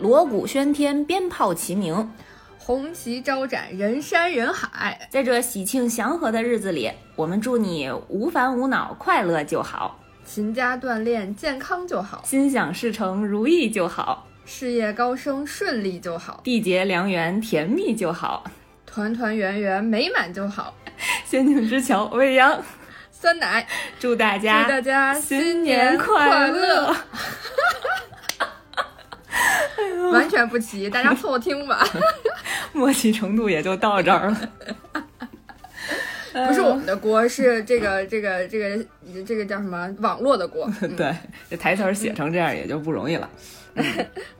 锣鼓喧天，鞭炮齐鸣，红旗招展，人山人海。在这喜庆祥和的日子里，我们祝你无烦无恼，快乐就好；勤加锻炼，健康就好；心想事成，如意就好；事业高升，顺利就好；缔结良缘，甜蜜就好；团团圆圆，美满就好。仙境之桥，未央酸奶，祝大家祝大家新年快乐！完全不齐，大家凑合听吧。默契程度也就到这儿了。不是我们的锅，是这个这个这个这个叫什么网络的锅。对，这台词写成这样也就不容易了。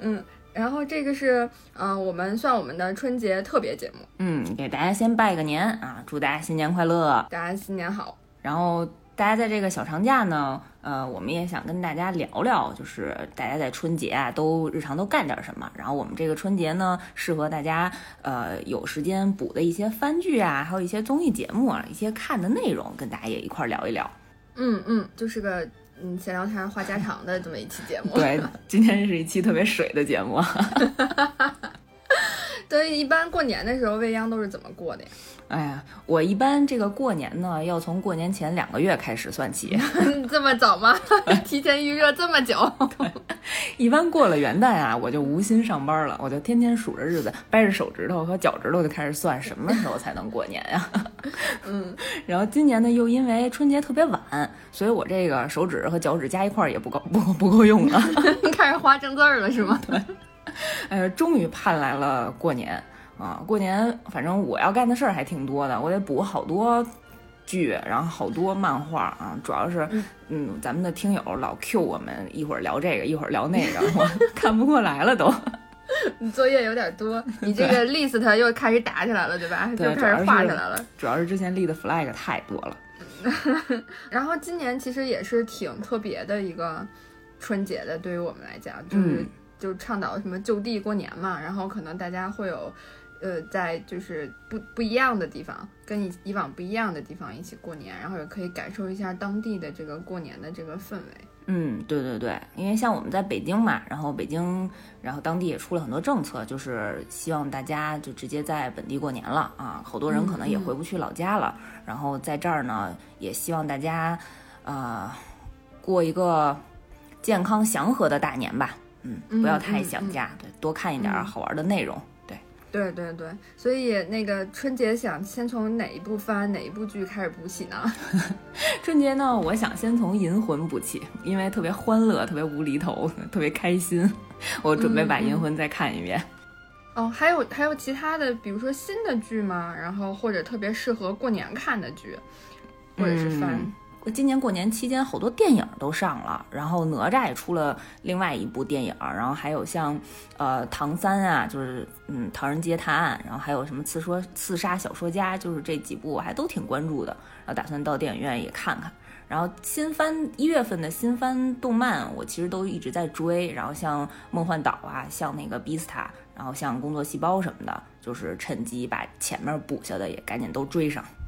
嗯，然后这个是嗯，我们算我们的春节特别节目。嗯，给大家先拜个年啊，祝大家新年快乐，大家新年好。然后大家在这个小长假呢。呃，我们也想跟大家聊聊，就是大家在春节啊，都日常都干点什么。然后我们这个春节呢，适合大家呃有时间补的一些番剧啊，还有一些综艺节目啊，一些看的内容，跟大家也一块聊一聊。嗯嗯，就是个嗯闲聊天话家常的这么一期节目。对，今天是一期特别水的节目。对，一般过年的时候未央都是怎么过的呀？哎呀，我一般这个过年呢，要从过年前两个月开始算起。这么早吗？提前预热这么久？一般过了元旦啊，我就无心上班了，我就天天数着日子，掰着手指头和脚趾头就开始算什么时候才能过年呀。嗯，然后今年呢，又因为春节特别晚，所以我这个手指和脚趾加一块也不够，不不够用了。开始花正字了是吗？对。哎 呀，终于盼来了过年。啊，过年反正我要干的事儿还挺多的，我得补好多剧，然后好多漫画啊。主要是，嗯，咱们的听友老 Q 我们，一会儿聊这个，一会儿聊那个，我看不过来了都。你作业有点多，你这个 list 又开始打起来了，对吧？对，开始画起来了。主要是之前立的 flag 太多了。然后今年其实也是挺特别的一个春节的，对于我们来讲，就是就倡导什么就地过年嘛，然后可能大家会有。呃，在就是不不一样的地方，跟以以往不一样的地方一起过年，然后也可以感受一下当地的这个过年的这个氛围。嗯，对对对，因为像我们在北京嘛，然后北京，然后当地也出了很多政策，就是希望大家就直接在本地过年了啊。好多人可能也回不去老家了，然后在这儿呢，也希望大家，呃，过一个健康祥和的大年吧。嗯，不要太想家，对，多看一点好玩的内容。对对对对，所以那个春节想先从哪一部番、哪一部剧开始补起呢？春节呢，我想先从《银魂》补起，因为特别欢乐，特别无厘头，特别开心。我准备把《银魂》再看一遍。哦，还有还有其他的，比如说新的剧吗？然后或者特别适合过年看的剧，或者是番。今年过年期间，好多电影都上了，然后哪吒也出了另外一部电影，然后还有像，呃，唐三啊，就是嗯，唐人街探案，然后还有什么刺说刺杀小说家，就是这几部我还都挺关注的，然后打算到电影院也看看。然后新番一月份的新番动漫，我其实都一直在追，然后像梦幻岛啊，像那个 Beasta，然后像工作细胞什么的，就是趁机把前面补下的也赶紧都追上。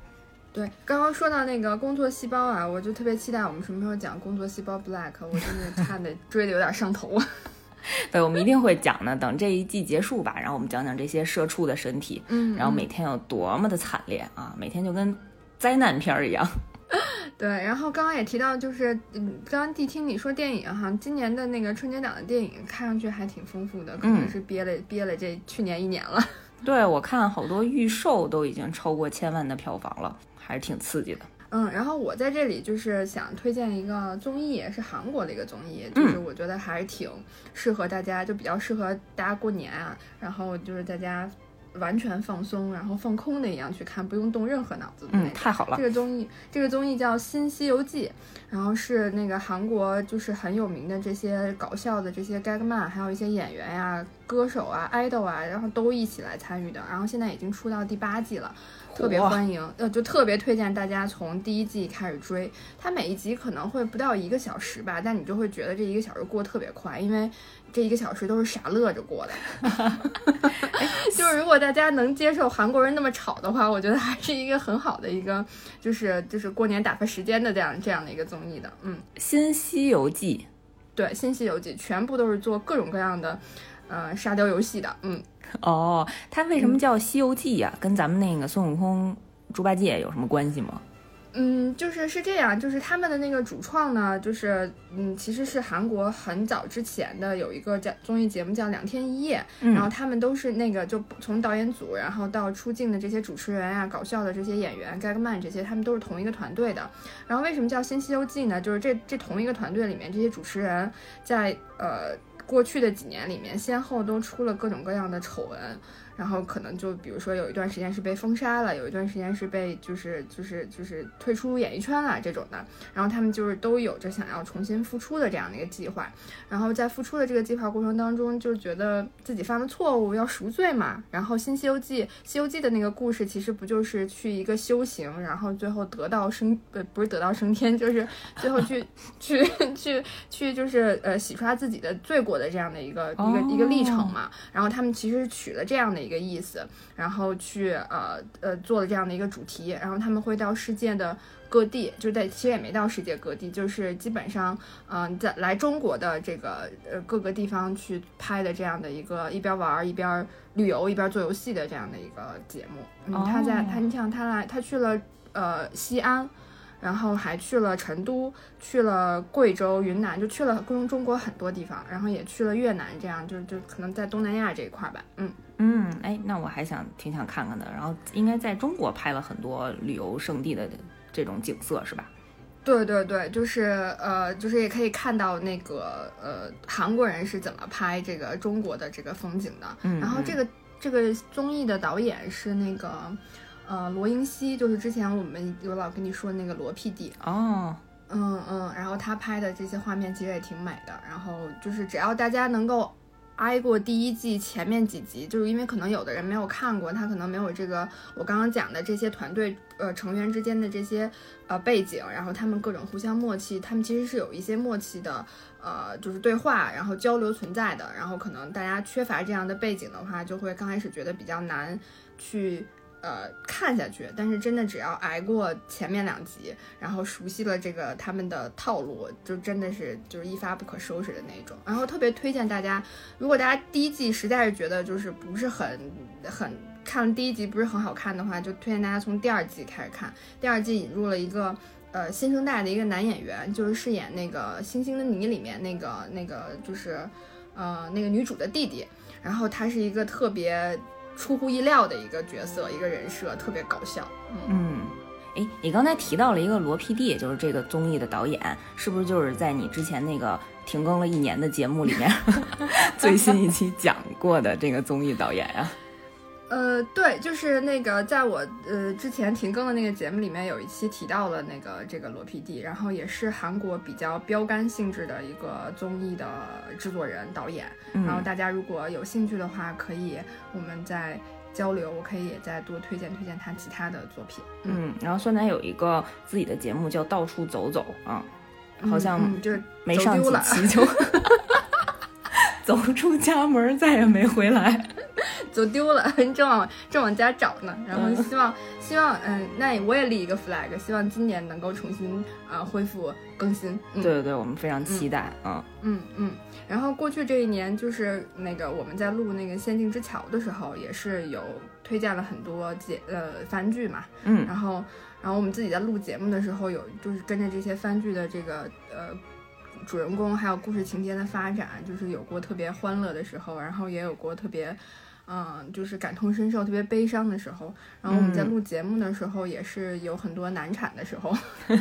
对，刚刚说到那个工作细胞啊，我就特别期待我们什么时候讲工作细胞 Black，我真的看的追的有点上头。对，我们一定会讲的，等这一季结束吧，然后我们讲讲这些社畜的身体，嗯，然后每天有多么的惨烈啊，每天就跟灾难片一样。对，然后刚刚也提到，就是嗯，刚刚谛听你说电影哈，今年的那个春节档的电影看上去还挺丰富的，可能是憋了憋了这去年一年了。对，我看好多预售都已经超过千万的票房了。还是挺刺激的，嗯，然后我在这里就是想推荐一个综艺，是韩国的一个综艺，就是我觉得还是挺适合大家，就比较适合大家过年啊，然后就是大家完全放松，然后放空的一样去看，不用动任何脑子的。嗯，太好了。这个综艺，这个综艺叫《新西游记》，然后是那个韩国就是很有名的这些搞笑的这些 gagman，还有一些演员呀、歌手啊、idol 啊，然后都一起来参与的，然后现在已经出到第八季了。特别欢迎，呃，就特别推荐大家从第一季开始追。它每一集可能会不到一个小时吧，但你就会觉得这一个小时过得特别快，因为这一个小时都是傻乐着过的。就是如果大家能接受韩国人那么吵的话，我觉得还是一个很好的一个，就是就是过年打发时间的这样这样的一个综艺的。嗯，《新西游记》对，《新西游记》全部都是做各种各样的，呃，沙雕游戏的。嗯，哦，它为什么叫《西游记》呀？跟咱们那个孙悟空、猪八戒有什么关系吗？嗯，就是是这样，就是他们的那个主创呢，就是嗯，其实是韩国很早之前的有一个叫综艺节目叫《两天一夜》，然后他们都是那个就从导演组，然后到出镜的这些主持人啊、搞笑的这些演员、盖格曼这些，他们都是同一个团队的。然后为什么叫《新西游记》呢？就是这这同一个团队里面这些主持人在呃过去的几年里面，先后都出了各种各样的丑闻。然后可能就比如说有一段时间是被封杀了，有一段时间是被就是就是就是退出演艺圈了这种的。然后他们就是都有着想要重新复出的这样的一个计划。然后在复出的这个计划过程当中，就觉得自己犯了错误要赎罪嘛。然后《新西游记》《西游记》的那个故事其实不就是去一个修行，然后最后得道升呃不是得道升天，就是最后去去去去就是呃洗刷自己的罪过的这样的一个一个一个历程嘛。然后他们其实取了这样的。一个意思，然后去呃呃做了这样的一个主题，然后他们会到世界的各地，就在其实也没到世界各地，就是基本上嗯在来中国的这个呃各个地方去拍的这样的一个一边玩一边旅游一边做游戏的这样的一个节目。嗯，他在他你想他来他去了呃西安。然后还去了成都，去了贵州、云南，就去了中中国很多地方，然后也去了越南，这样就就可能在东南亚这一块吧。嗯嗯，哎，那我还想挺想看看的。然后应该在中国拍了很多旅游胜地的这种景色，是吧？对对对，就是呃，就是也可以看到那个呃韩国人是怎么拍这个中国的这个风景的。嗯，然后这个这个综艺的导演是那个。呃，罗英熙就是之前我们有老跟你说那个罗 PD 哦，嗯嗯，然后他拍的这些画面其实也挺美的。然后就是只要大家能够挨过第一季前面几集，就是因为可能有的人没有看过，他可能没有这个我刚刚讲的这些团队呃成员之间的这些呃背景，然后他们各种互相默契，他们其实是有一些默契的，呃，就是对话然后交流存在的。然后可能大家缺乏这样的背景的话，就会刚开始觉得比较难去。呃，看下去，但是真的只要挨过前面两集，然后熟悉了这个他们的套路，就真的是就是一发不可收拾的那种。然后特别推荐大家，如果大家第一季实在是觉得就是不是很很看第一集不是很好看的话，就推荐大家从第二季开始看。第二季引入了一个呃新生代的一个男演员，就是饰演那个《星星的你》里面那个那个就是呃那个女主的弟弟，然后他是一个特别。出乎意料的一个角色，一个人设，特别搞笑。嗯，哎，你刚才提到了一个罗 PD，就是这个综艺的导演，是不是就是在你之前那个停更了一年的节目里面 最新一期讲过的这个综艺导演呀？呃，对，就是那个，在我呃之前停更的那个节目里面，有一期提到了那个这个罗 PD，然后也是韩国比较标杆性质的一个综艺的制作人导演。然后大家如果有兴趣的话，可以我们再交流，我可以也再多推荐推荐他其他的作品。嗯，然后酸奶有一个自己的节目叫《到处走走》啊，好像就是没上几期就 走出家门，再也没回来。走丢了，正往正往家找呢。然后希望希望嗯，那我也立一个 flag，希望今年能够重新啊恢复更新。对对对，我们非常期待啊。嗯嗯。然后过去这一年，就是那个我们在录那个《仙境之桥》的时候，也是有推荐了很多节呃番剧嘛。嗯。然后然后我们自己在录节目的时候，有就是跟着这些番剧的这个呃主人公还有故事情节的发展，就是有过特别欢乐的时候，然后也有过特别。嗯，就是感同身受、特别悲伤的时候，然后我们在录节目的时候也是有很多难产的时候。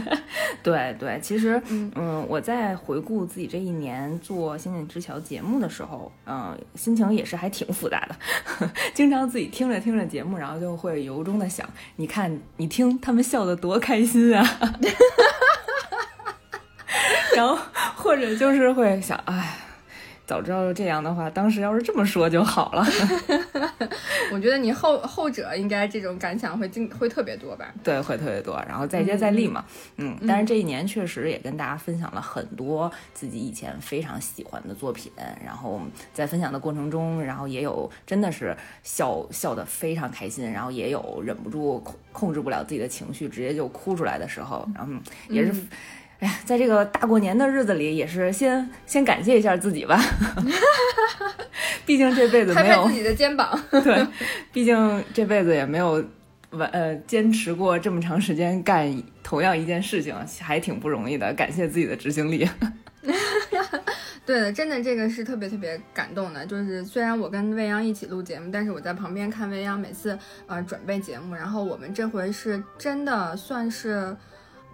对对，其实嗯，我在回顾自己这一年做《仙境之桥》节目的时候，嗯，心情也是还挺复杂的。经常自己听着听着节目，然后就会由衷的想：你看，你听他们笑得多开心啊！然后或者就是会想，哎。早知道这样的话，当时要是这么说就好了。我觉得你后后者应该这种感想会经会特别多吧？对，会特别多，然后再接再厉嘛。嗯，但是这一年确实也跟大家分享了很多自己以前非常喜欢的作品，然后在分享的过程中，然后也有真的是笑笑得非常开心，然后也有忍不住控控制不了自己的情绪，直接就哭出来的时候，然后也是。哎呀，在这个大过年的日子里，也是先先感谢一下自己吧。毕竟这辈子没有自己的肩膀。对，毕竟这辈子也没有完呃坚持过这么长时间干同样一件事情，还挺不容易的。感谢自己的执行力。对的，真的这个是特别特别感动的。就是虽然我跟未央一起录节目，但是我在旁边看未央每次呃准备节目，然后我们这回是真的算是。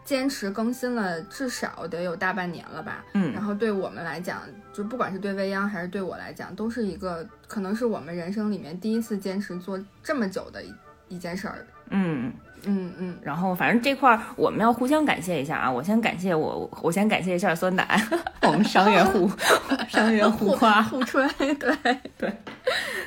坚持更新了至少得有大半年了吧，嗯，然后对我们来讲，就不管是对未央还是对我来讲，都是一个可能是我们人生里面第一次坚持做这么久的一一件事儿，嗯嗯嗯，然后反正这块儿我们要互相感谢一下啊，我先感谢我，我先感谢一下酸奶，我们商业互 商业互夸互吹，对对。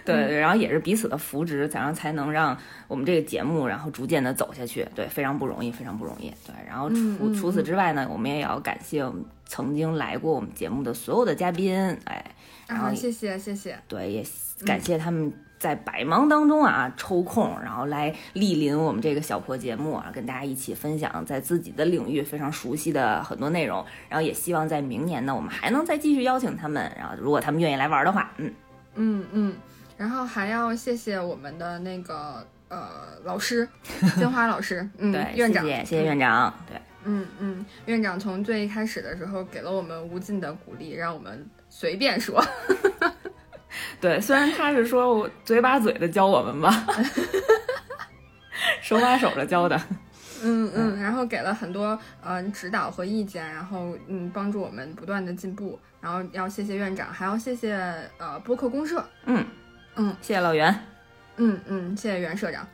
对，然后也是彼此的扶持，怎样才能让我们这个节目然后逐渐的走下去？对，非常不容易，非常不容易。对，然后除除此之外呢，我们也要感谢曾经来过我们节目的所有的嘉宾，哎，然后谢谢谢谢。对，也感谢他们在百忙当中啊抽空，然后来莅临我们这个小破节目啊，跟大家一起分享在自己的领域非常熟悉的很多内容。然后也希望在明年呢，我们还能再继续邀请他们。然后如果他们愿意来玩的话，嗯嗯嗯。然后还要谢谢我们的那个呃老师，金花老师，嗯，院长，谢谢院长，对，嗯嗯，院长从最一开始的时候给了我们无尽的鼓励，让我们随便说，对，虽然他是说我嘴把嘴的教我们吧，手把手的教的，嗯嗯，然后给了很多呃指导和意见，然后嗯帮助我们不断的进步，然后要谢谢院长，还要谢谢呃播客公社，嗯。嗯，谢谢老袁。嗯嗯，谢谢袁社长，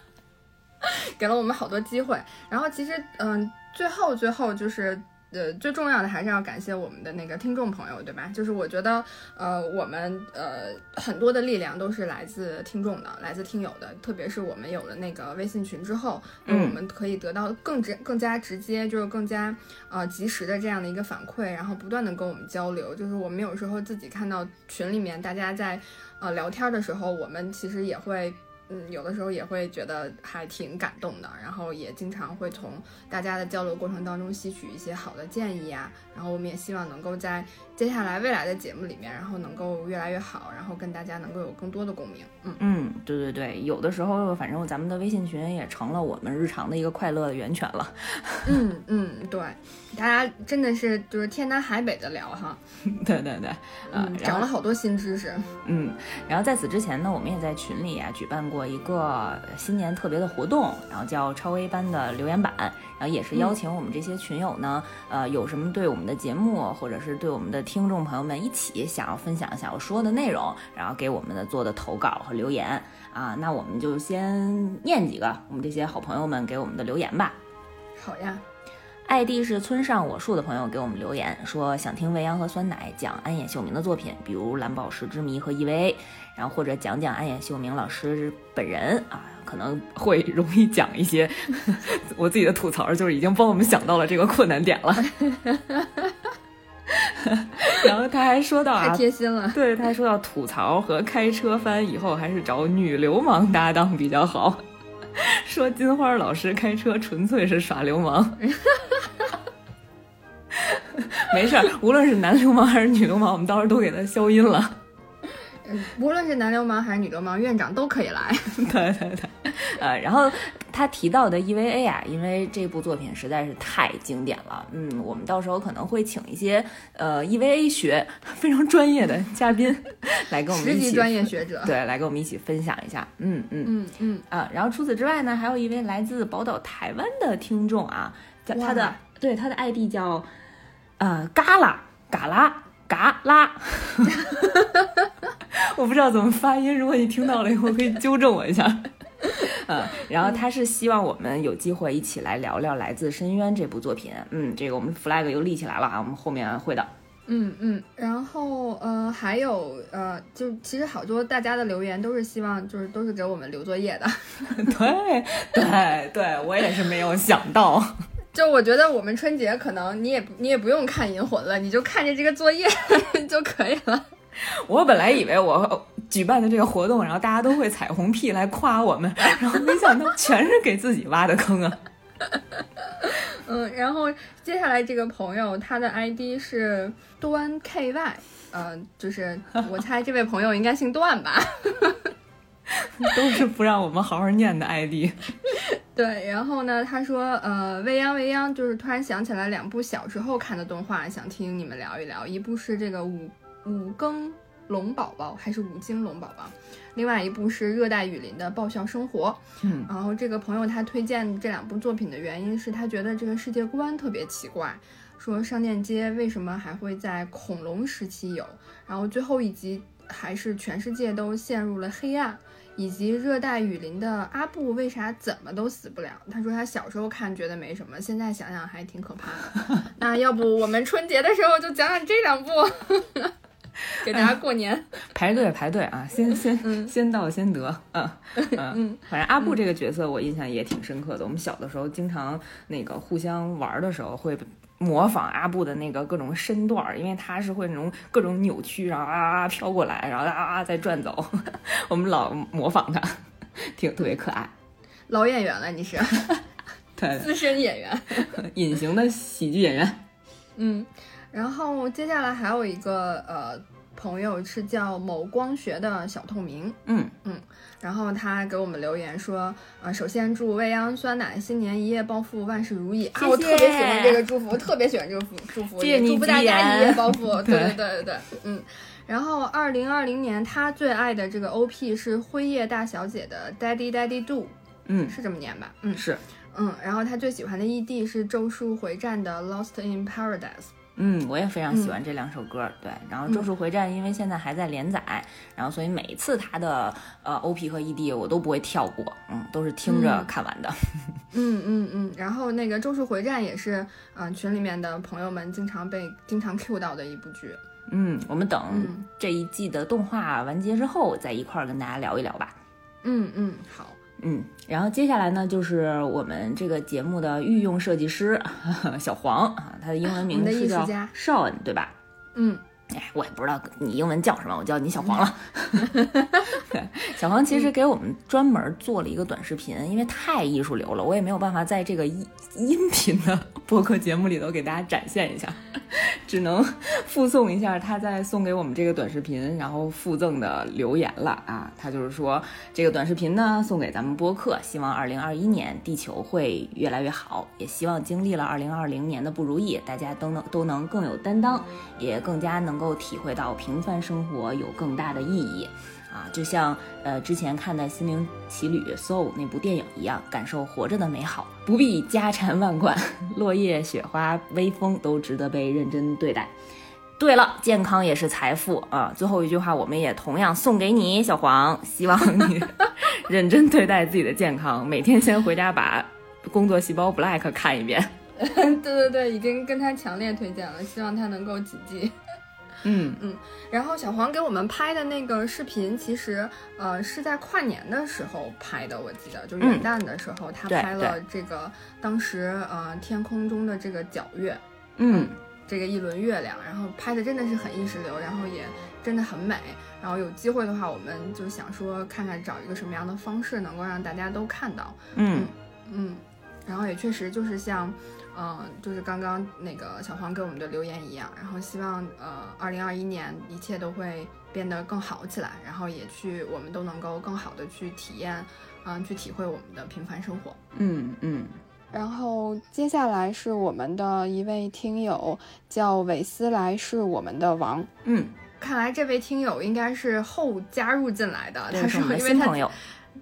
给了我们好多机会。然后其实，嗯，最后最后就是。呃，最重要的还是要感谢我们的那个听众朋友，对吧？就是我觉得，呃，我们呃很多的力量都是来自听众的，来自听友的。特别是我们有了那个微信群之后，嗯，我们可以得到更直、更加直接，就是更加呃及时的这样的一个反馈，然后不断的跟我们交流。就是我们有时候自己看到群里面大家在呃聊天的时候，我们其实也会。嗯，有的时候也会觉得还挺感动的，然后也经常会从大家的交流过程当中吸取一些好的建议啊，然后我们也希望能够在接下来未来的节目里面，然后能够越来越好，然后跟大家能够有更多的共鸣。嗯嗯，对对对，有的时候反正咱们的微信群也成了我们日常的一个快乐的源泉了。嗯嗯，对，大家真的是就是天南海北的聊哈。对对对，嗯，长了好多新知识。嗯，然后在此之前呢，我们也在群里啊举办过。过一个新年特别的活动，然后叫超 A 班的留言板，然后也是邀请我们这些群友呢，呃，有什么对我们的节目或者是对我们的听众朋友们一起想要分享、想要说的内容，然后给我们的做的投稿和留言啊，那我们就先念几个我们这些好朋友们给我们的留言吧。好呀。ID 是村上我树的朋友给我们留言说，想听未央和酸奶讲安野秀明的作品，比如《蓝宝石之谜》和 EVA，然后或者讲讲安野秀明老师本人啊，可能会容易讲一些。我自己的吐槽就是已经帮我们想到了这个困难点了。然后他还说到啊，太贴心了。对，他还说到吐槽和开车翻以后还是找女流氓搭档比较好。说金花老师开车纯粹是耍流氓，没事儿，无论是男流氓还是女流氓，我们到时候都给他消音了。无论是男流氓还是女流氓，院长都可以来。对对对，呃，然后他提到的 EVA 啊，因为这部作品实在是太经典了，嗯，我们到时候可能会请一些呃 EVA 学非常专业的嘉宾来跟我们一起，专业学者对，来跟我们一起分享一下。嗯嗯嗯嗯啊，然后除此之外呢，还有一位来自宝岛台湾的听众啊，叫他的对他的 ID 叫呃嘎啦嘎啦。嘎啦，我不知道怎么发音，如果你听到了以后可以纠正我一下。嗯，然后他是希望我们有机会一起来聊聊《来自深渊》这部作品。嗯，这个我们 flag 又立起来了啊，我们后面会的。嗯嗯，然后呃还有呃，就其实好多大家的留言都是希望就是都是给我们留作业的。对对对，我也是没有想到。就我觉得我们春节可能你也你也不用看《银魂》了，你就看着这个作业就可以了。我本来以为我举办的这个活动，然后大家都会彩虹屁来夸我们，然后没想到全是给自己挖的坑啊。嗯，然后接下来这个朋友他的 ID 是端 ky，呃，就是 我猜这位朋友应该姓段吧。都是不让我们好好念的 ID。对，然后呢，他说，呃，未央未央，就是突然想起来两部小时候看的动画，想听你们聊一聊。一部是这个五五更龙宝宝，还是五金龙宝宝？另外一部是热带雨林的爆笑生活。嗯，然后这个朋友他推荐这两部作品的原因是他觉得这个世界观特别奇怪，说商店街为什么还会在恐龙时期有？然后最后一集还是全世界都陷入了黑暗。以及热带雨林的阿布为啥怎么都死不了？他说他小时候看觉得没什么，现在想想还挺可怕的。那要不我们春节的时候就讲讲这两部，给大家过年 排队排队啊！先先 先到先得，嗯嗯。反正阿布这个角色我印象也挺深刻的。我们小的时候经常那个互相玩的时候会。模仿阿布的那个各种身段，因为他是会那种各种扭曲，然后啊啊飘过来，然后啊啊再转走，我们老模仿他，挺特别可爱。老演员了，你是？对，资深演员，隐形的喜剧演员。嗯，然后接下来还有一个呃。朋友是叫某光学的小透明，嗯嗯，然后他给我们留言说，呃，首先祝未央酸奶新年一夜暴富，万事如意啊！我特别喜欢这个祝福，我特别喜欢这个祝福，祝福祝福大家一夜暴富，对对对对对，嗯。然后二零二零年他最爱的这个 OP 是辉夜大小姐的 Daddy Daddy Do，嗯，是这么念吧？嗯，是，嗯。然后他最喜欢的 ED 是咒术回战的 Lost in Paradise。嗯，我也非常喜欢这两首歌。对，然后《咒术回战》因为现在还在连载，然后所以每一次它的呃 OP 和 ED 我都不会跳过，嗯，都是听着看完的。嗯嗯嗯。然后那个《咒术回战》也是，嗯，群里面的朋友们经常被经常 Q 到的一部剧。嗯，我们等这一季的动画完结之后，再一块儿跟大家聊一聊吧。嗯嗯，好。嗯，然后接下来呢，就是我们这个节目的御用设计师 小黄啊，他的英文名字叫 Sean，对吧？嗯。哎，我也不知道你英文叫什么，我叫你小黄了。小黄其实给我们专门做了一个短视频，因为太艺术流了，我也没有办法在这个音音频的播客节目里头给大家展现一下，只能 附送一下他在送给我们这个短视频然后附赠的留言了啊。他就是说这个短视频呢送给咱们播客，希望二零二一年地球会越来越好，也希望经历了二零二零年的不如意，大家都能都能更有担当，也更加能。够体会到平凡生活有更大的意义，啊，就像呃之前看的《心灵奇旅》Soul 那部电影一样，感受活着的美好，不必家产万贯，落叶、雪花、微风都值得被认真对待。对了，健康也是财富啊！最后一句话，我们也同样送给你，小黄，希望你 认真对待自己的健康，每天先回家把《工作细胞 Black》看一遍。对对对，已经跟他强烈推荐了，希望他能够谨记。嗯嗯，然后小黄给我们拍的那个视频，其实呃是在跨年的时候拍的，我记得就元旦的时候，他拍了这个当时呃天空中的这个皎月，嗯，这个一轮月亮，然后拍的真的是很意识流，然后也真的很美。然后有机会的话，我们就想说看看找一个什么样的方式能够让大家都看到，嗯嗯，然后也确实就是像。嗯，就是刚刚那个小黄给我们的留言一样，然后希望呃，二零二一年一切都会变得更好起来，然后也去我们都能够更好的去体验，嗯，去体会我们的平凡生活。嗯嗯。然后接下来是我们的一位听友叫韦斯莱，是我们的王。嗯，看来这位听友应该是后加入进来的，他是我们的新朋友。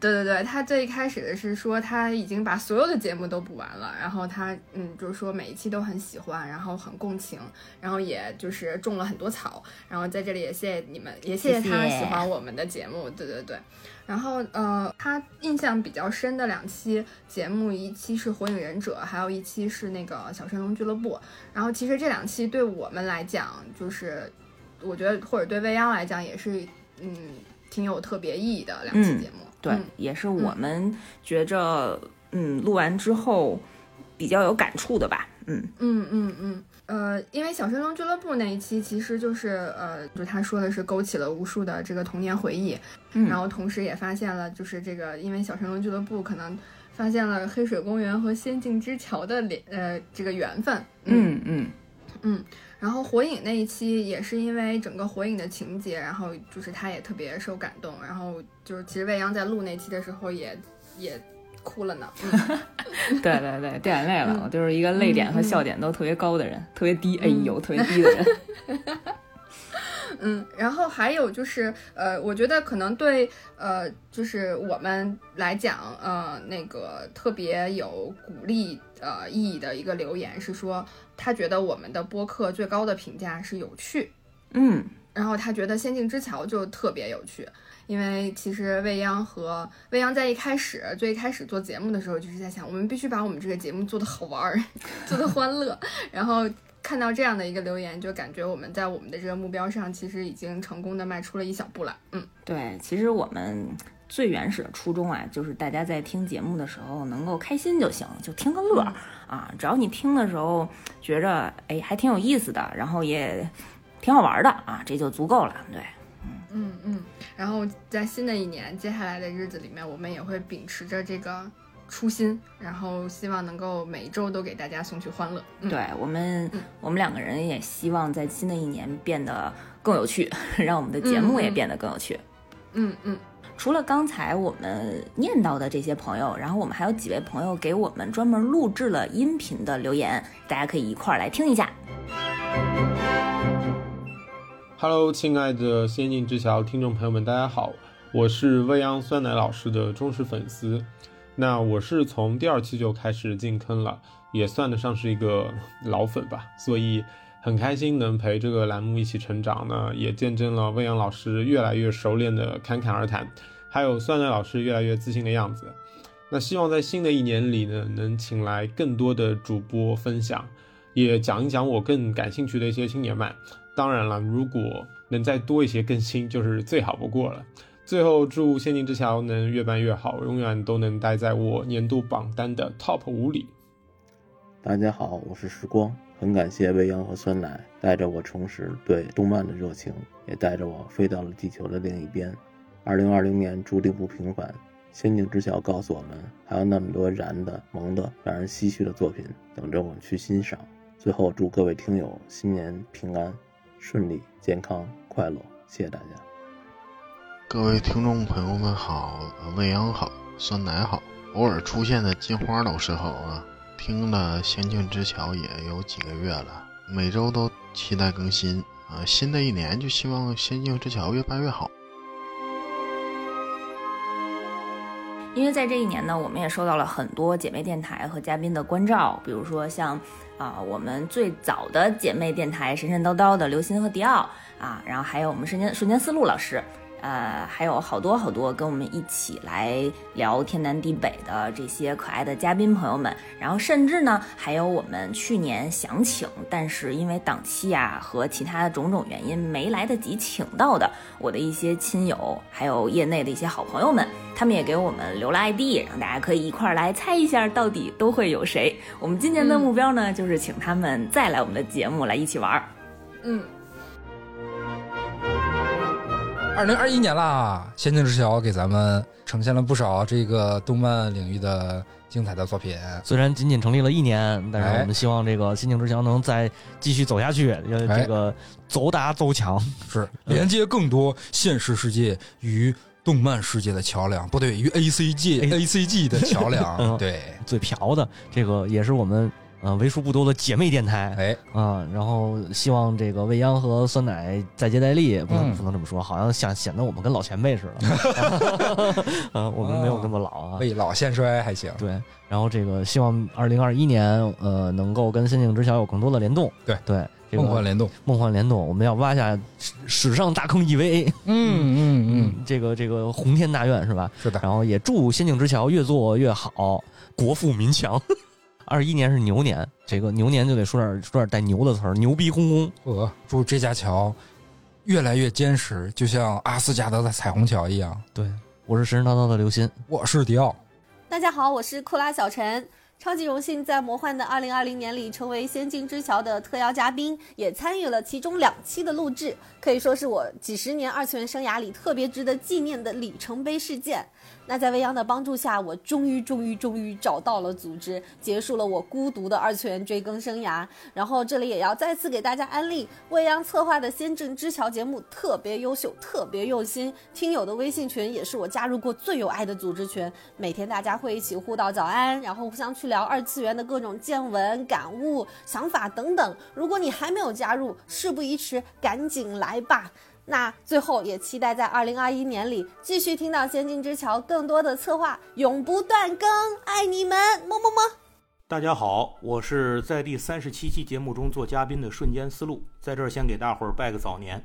对对对，他最一开始的是说他已经把所有的节目都补完了，然后他嗯就是说每一期都很喜欢，然后很共情，然后也就是种了很多草，然后在这里也谢谢你们，也谢谢他喜欢我们的节目，对对对。然后呃，他印象比较深的两期节目，一期是《火影忍者》，还有一期是那个《小神龙俱乐部》。然后其实这两期对我们来讲，就是我觉得或者对未央来讲也是嗯挺有特别意义的两期节目。对，嗯。也是我们觉着，嗯，录完之后比较有感触的吧。嗯。嗯嗯嗯，呃，因为小神龙俱乐部那一期其实就是呃，就他说的是勾起了无数的这个童年回忆，嗯。然后同时也发现了就是这个，因为小神龙俱乐部可能发现了黑水公园和仙境之桥的联呃这个缘分，嗯嗯。嗯然后火影那一期也是因为整个火影的情节，然后就是他也特别受感动，然后就是其实未央在录那期的时候也也哭了呢，嗯 对对对，掉眼泪了。嗯我就是一个泪点和笑点都特别高的人，特别低，哎呦，特别低的人。嗯，然后还有就是，呃，我觉得可能对，呃，就是我们来讲，呃，那个特别有鼓励呃意义的一个留言是说，他觉得我们的播客最高的评价是有趣，嗯。然后他觉得《仙境之桥》就特别有趣，因为其实未央和未央在一开始最一开始做节目的时候，就是在想，我们必须把我们这个节目做得好玩儿，做得欢乐。然后看到这样的一个留言，就感觉我们在我们的这个目标上，其实已经成功的迈出了一小步了。嗯。对，其实我们最原始的初衷啊，就是大家在听节目的时候能够开心就行，就听个乐儿、啊。只要你听的时候觉着哎还挺有意思的，然后也挺好玩的啊，这就足够了。对，嗯嗯。然后在新的一年接下来的日子里面，我们也会秉持着这个初心，然后希望能够每一周都给大家送去欢乐。嗯、对我们嗯我们两个人也希望在新的一年变得更有趣，让我们的节目也变得更有趣。嗯嗯。除了刚才我们念到的这些朋友，然后我们还有几位朋友给我们专门录制了音频的留言，大家可以一块儿来听一下。Hello，亲爱的仙境之桥听众朋友们，大家好，我是未央酸奶老师的忠实粉丝。那我是从第二期就开始进坑了，也算得上是一个老粉吧，所以很开心能陪这个栏目一起成长呢，也见证了未央老师越来越熟练的侃侃而谈，还有酸奶老师越来越自信的样子。那希望在新的一年里呢，能请来更多的主播分享，也讲一讲我更感兴趣的一些青年漫。当然了，如果能再多一些更新，就是最好不过了。最后，祝《仙境之桥》能越办越好，永远都能待在我年度榜单的 TOP 五里。大家好，我是时光，很感谢未央和酸奶带着我重拾对动漫的热情，也带着我飞到了地球的另一边。二零二零年注定不平凡，《仙境之桥》告诉我们，还有那么多燃的、萌的、让人唏嘘的作品等着我们去欣赏。最后，祝各位听友新年平安、顺利、健康、快乐，谢谢大家。各位听众朋友们好，未央好，酸奶好，偶尔出现的金花老师好啊！听了《仙境之桥》也有几个月了，每周都期待更新啊！新的一年就希望《仙境之桥》越办越好。因为在这一年呢，我们也收到了很多姐妹电台和嘉宾的关照，比如说像啊、我们最早的姐妹电台神神叨叨的刘鑫和迪奥啊，然后还有我们瞬间瞬间思路老师。呃，还有好多好多跟我们一起来聊天南地北的这些可爱的嘉宾朋友们，然后甚至呢，还有我们去年想请，但是因为档期啊和其他种种原因没来得及请到的我的一些亲友，还有业内的一些好朋友们，他们也给我们留了 ID，让大家可以一块儿来猜一下到底都会有谁。我们今年的目标呢，就是请他们再来我们的节目来一起玩儿。嗯，二零二一年啦，《仙境之桥》给咱们呈现了不少这个动漫领域的精彩的作品。虽然仅仅成立了一年，但是哎我们希望这个《仙境之桥》能再继续走下去，呃，哎这个走打走强。是连接更多现实世界与动漫世界的桥梁，不对，与 A C G A C G 的桥梁。嗯对，最嫖的这个也是我们呃为数不多的姐妹电台哎，啊。然后希望这个未央和酸奶再接再厉，不能嗯不能这么说，好像想显得我们跟老前辈似的。啊，我们没有那么老啊。未老先衰还行。对，然后这个希望二零二一年呃能够跟《仙境之桥》有更多的联动。对对，这个梦幻联动，梦幻联动，我们要挖下史史上大坑 EVA。嗯嗯嗯，这个这个鸿天大愿是吧？是的，然后也祝《仙境之桥》越做越好，国富民强。二一年是牛年，这个牛年就得说点说点带牛的词儿，牛逼哄哄。呃，祝这架桥越来越坚实，就像阿斯加德的彩虹桥一样。对，我是神神叨叨的刘鑫。我是迪奥，大家好，我是库拉小陈。超级荣幸在魔幻的二零二零年里成为《仙境之桥》的特邀嘉宾，也参与了其中两期的录制，可以说是我几十年二次元生涯里特别值得纪念的里程碑事件。那在未央的帮助下，我终于、终于、终于找到了组织，结束了我孤独的二次元追更生涯。然后这里也要再次给大家安利未央策划的《先正之桥》节目，特别优秀，特别用心。听友的微信群也是我加入过最有爱的组织群，每天大家会一起互道早安，然后互相去聊二次元的各种见闻、感悟、想法等等。如果你还没有加入，事不宜迟，赶紧来吧。那最后也期待在二零二一年里继续听到《仙境之桥》更多的策划，永不断更，爱你们，么么么。大家好，我是在第三十七期节目中做嘉宾的瞬间思路，在这儿先给大伙儿拜个早年。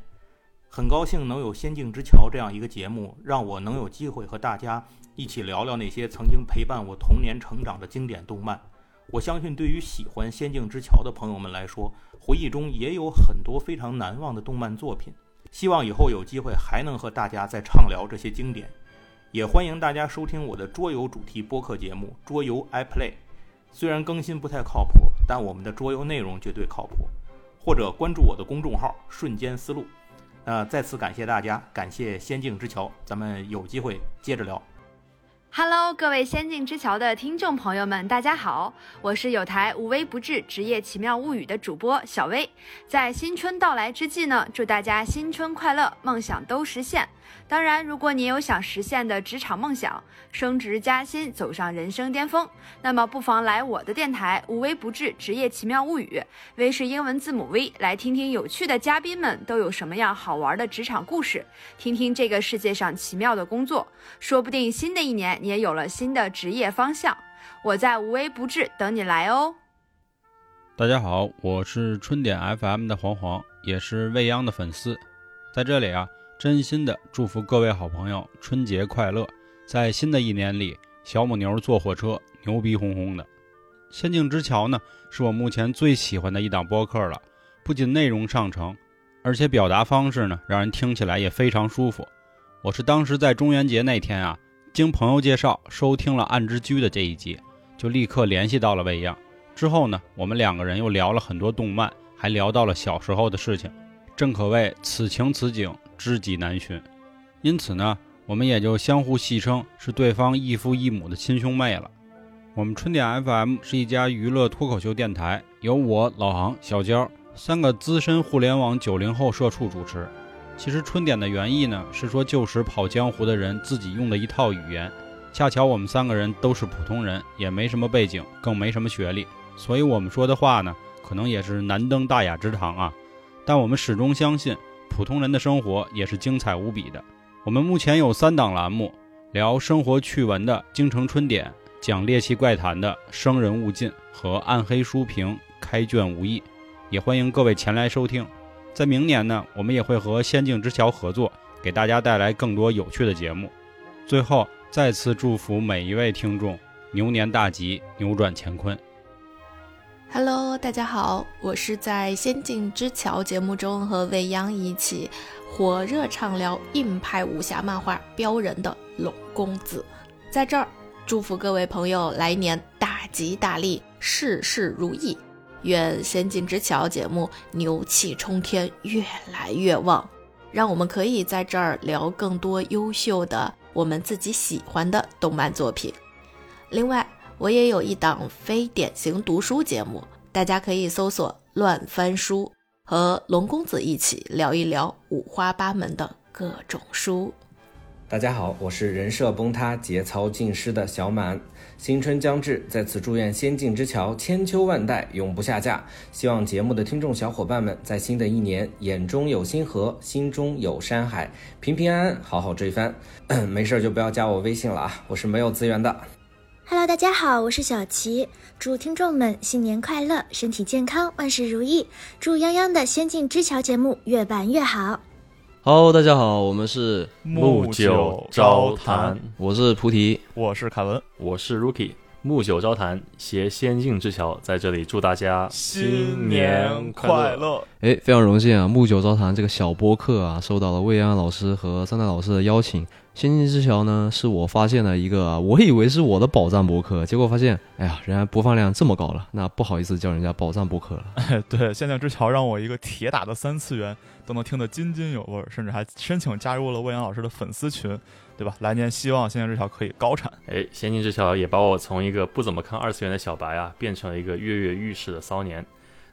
很高兴能有《仙境之桥》这样一个节目，让我能有机会和大家一起聊聊那些曾经陪伴我童年成长的经典动漫。我相信，对于喜欢《仙境之桥》的朋友们来说，回忆中也有很多非常难忘的动漫作品。希望以后有机会还能和大家再畅聊这些经典。也欢迎大家收听我的桌游主题播客节目《桌游 iPlay》。虽然更新不太靠谱，但我们的桌游内容绝对靠谱。或者关注我的公众号“瞬间思路”。那再次感谢大家，感谢仙境之桥，咱们有机会接着聊。Hello，各位《仙境之桥》的听众朋友们，大家好，我是有台无微不至职业奇妙物语的主播小薇。在新春到来之际呢，祝大家新春快乐，梦想都实现。当然，如果你有想实现的职场梦想，升职加薪，走上人生巅峰，那么不妨来我的电台无微不至职业奇妙物语，V 是英文字母 V，来听听有趣的嘉宾们都有什么样好玩的职场故事，听听这个世界上奇妙的工作，说不定新的一年你也有了新的职业方向。我在无微不至等你来哦。大家好，我是春点 FM 的黄黄，也是未央的粉丝，在这里啊，真心的祝福各位好朋友春节快乐，在新的一年里，小母牛坐火车，牛逼哄哄的。仙境之桥呢，是我目前最喜欢的一档播客了，不仅内容上乘，而且表达方式呢，让人听起来也非常舒服。我是当时在中元节那天啊，经朋友介绍收听了《暗之居》的这一集，就立刻联系到了未央。之后呢，我们两个人又聊了很多动漫，还聊到了小时候的事情，正可谓此情此景，知己难寻。因此呢，我们也就相互戏称是对方异父异母的亲兄妹了。我们春点 FM 是一家娱乐脱口秀电台，由我老航、小娇三个资深互联网九零后社畜主持。其实春点的原意呢，是说旧时跑江湖的人自己用的一套语言。恰巧我们三个人都是普通人，也没什么背景，更没什么学历。所以我们说的话呢，可能也是难登大雅之堂啊。但我们始终相信，普通人的生活也是精彩无比的。我们目前有三档栏目：聊生活趣闻的《京城春点》，讲猎奇怪谈的《生人勿近》和暗黑书评《开卷无益》。也欢迎各位前来收听。在明年呢，我们也会和仙境之桥合作，给大家带来更多有趣的节目。最后，再次祝福每一位听众牛年大吉，扭转乾坤。Hello，大家好，我是在《仙境之桥》节目中和未央一起火热畅聊硬派武侠漫画标人的龙公子，在这儿祝福各位朋友来年大吉大利，事事如意，愿《仙境之桥》节目牛气冲天，越来越旺，让我们可以在这儿聊更多优秀的我们自己喜欢的动漫作品。另外，我也有一档非典型读书节目，大家可以搜索“乱翻书”，和龙公子一起聊一聊五花八门的各种书。大家好，我是人设崩塌、节操尽失的小满。新春将至，在此祝愿《仙境之桥》千秋万代，永不下架。希望节目的听众小伙伴们在新的一年眼中有星河，心中有山海，平平安安，好好追番。没事就不要加我微信了啊，我是没有资源的。Hello，大家好，我是小琪，祝听众们新年快乐，身体健康，万事如意。祝泱泱的《仙境之桥》节目越办越好。Hello，大家好，我们是木九招谈，我是菩提，我是凯文，我是 Rookie。木九招谈携仙境之桥，在这里祝大家新年快乐！哎，非常荣幸啊，木九招谈这个小播客啊，受到了未央老师和三代老师的邀请。仙境之桥呢，是我发现了一个，我以为是我的宝藏博客，结果发现，哎呀，人家播放量这么高了，那不好意思叫人家宝藏博客了。哎，对，仙境之桥让我一个铁打的三次元都能听得津津有味，甚至还申请加入了魏阳老师的粉丝群，对吧？来年希望仙境之桥可以高产。哎，仙境之桥也把我从一个不怎么看二次元的小白啊，变成了一个跃跃欲试的骚年。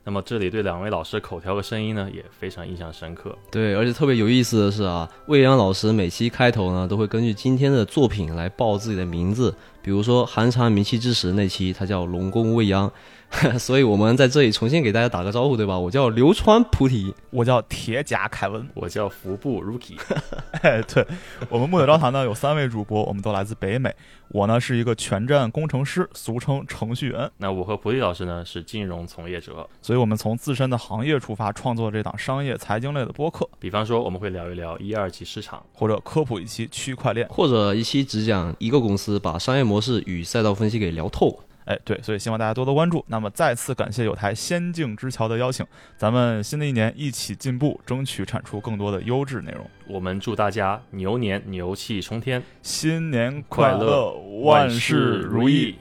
那么这里对两位老师口条和声音呢也非常印象深刻。对，而且特别有意思的是啊，未央老师每期开头呢都会根据今天的作品来报自己的名字，比如说寒蝉鸣泣之时那期他叫龙宫未央，所以我们在这里重新给大家打个招呼，对吧？我叫流川菩提，我叫铁甲凯文，我叫服部 Rookie。哎，对我们木有招谈呢有三位主播，我们都来自北美。我呢是一个全站工程师，俗称程序员。那我和菩提老师呢是金融从业者，所以我们从自身的行业出发，创作这档商业财经类的播客。比方说，我们会聊一聊一二级市场，或者科普一期区块链，或者一期只讲一个公司把商业模式与赛道分析给聊透。哎，对，所以希望大家多多关注。那么再次感谢有台《仙境之桥》的邀请，咱们新的一年一起进步，争取产出更多的优质内容。我们祝大家牛年牛气冲天，新年快乐，万事如意。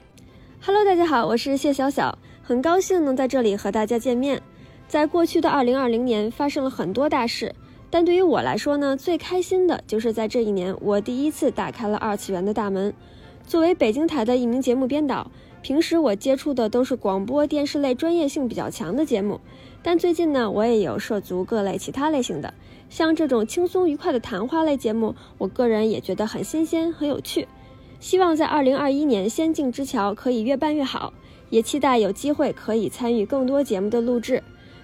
Hello，大家好，我是谢小小，很高兴能在这里和大家见面。在过去的二零二零年，发生了很多大事，但对于我来说呢，最开心的就是在这一年，我第一次打开了二次元的大门。作为北京台的一名节目编导。平时我接触的都是广播电视类专业性比较强的节目，但最近呢，我也有涉足各类其他类型的，像这种轻松愉快的谈话类节目，我个人也觉得很新鲜、很有趣。希望在2021年《仙境之桥》可以越办越好，也期待有机会可以参与更多节目的录制。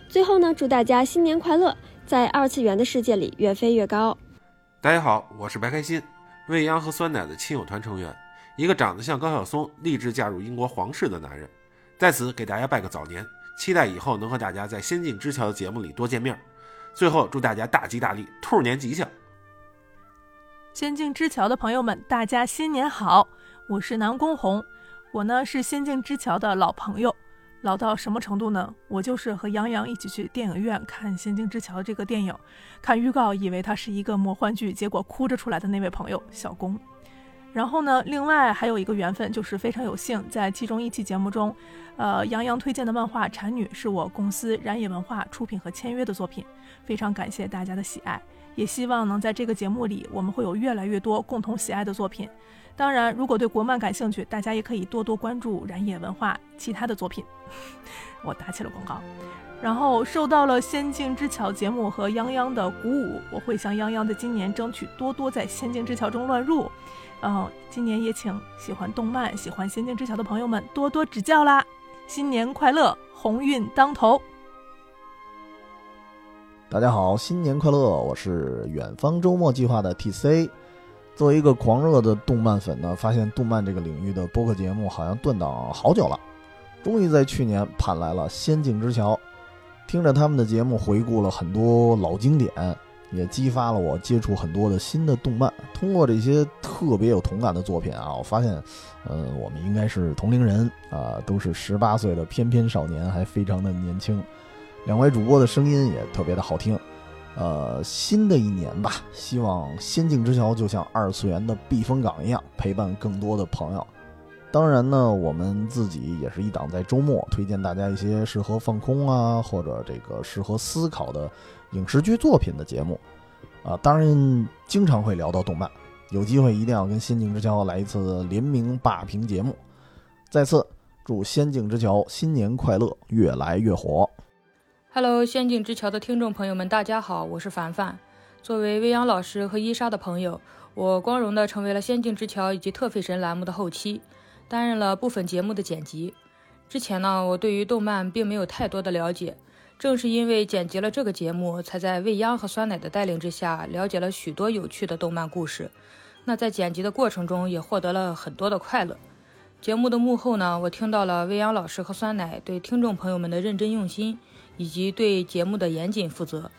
最后呢，祝大家新年快乐，在二次元的世界里越飞越高。大家好，我是白开心，未央和酸奶的亲友团成员。一个长得像高晓松、立志嫁入英国皇室的男人，在此给大家拜个早年，期待以后能和大家在《仙境之桥》的节目里多见面。最后祝大家大吉大利，兔年吉祥！仙境之桥的朋友们，大家新年好！我是南宫红，我呢是仙境之桥的老朋友，老到什么程度呢？我就是和杨洋一起去电影院看《仙境之桥》这个电影，看预告以为它是一个魔幻剧，结果哭着出来的那位朋友小龚。然后呢，另外还有一个缘分，就是非常有幸在其中一期节目中，呃，杨洋推荐的漫画《产女》是我公司燃野文化出品和签约的作品，非常感谢大家的喜爱，也希望能在这个节目里，我们会有越来越多共同喜爱的作品。当然，如果对国漫感兴趣，大家也可以多多关注燃野文化其他的作品。我打起了广告。然后受到了《仙境之桥》节目和泱泱的鼓舞，我会向泱泱的今年争取多多在《仙境之桥》中乱入。嗯，今年也请喜欢动漫、喜欢《仙境之桥》的朋友们多多指教啦！新年快乐，鸿运当头！大家好，新年快乐！我是远方周末计划的 TC。作为一个狂热的动漫粉呢，发现动漫这个领域的播客节目好像断档好久了，终于在去年盼来了《仙境之桥》。听着他们的节目，回顾了很多老经典。也激发了我接触很多的新的动漫。通过这些特别有同感的作品啊，我发现，呃，我们应该是同龄人啊，都是十八岁的翩翩少年，还非常的年轻。两位主播的声音也特别的好听。呃，新的一年吧，希望《仙境之桥》就像二次元的避风港一样，陪伴更多的朋友。当然呢，我们自己也是一档在周末推荐大家一些适合放空啊，或者这个适合思考的。影视剧作品的节目，啊，当然经常会聊到动漫，有机会一定要跟《仙境之桥》来一次联名霸屏节目。再次祝《仙境之桥》新年快乐，越来越火。Hello，《仙境之桥》的听众朋友们，大家好，我是凡凡。作为未央老师和伊莎的朋友，我光荣地成为了《仙境之桥》以及特费神栏目的后期，担任了部分节目的剪辑。之前呢，我对于动漫并没有太多的了解，正是因为剪辑了这个节目，才在未央和酸奶的带领之下，了解了许多有趣的动漫故事。那在剪辑的过程中，也获得了很多的快乐。节目的幕后呢，我听到了未央老师和酸奶对听众朋友们的认真用心，以及对节目的严谨负责。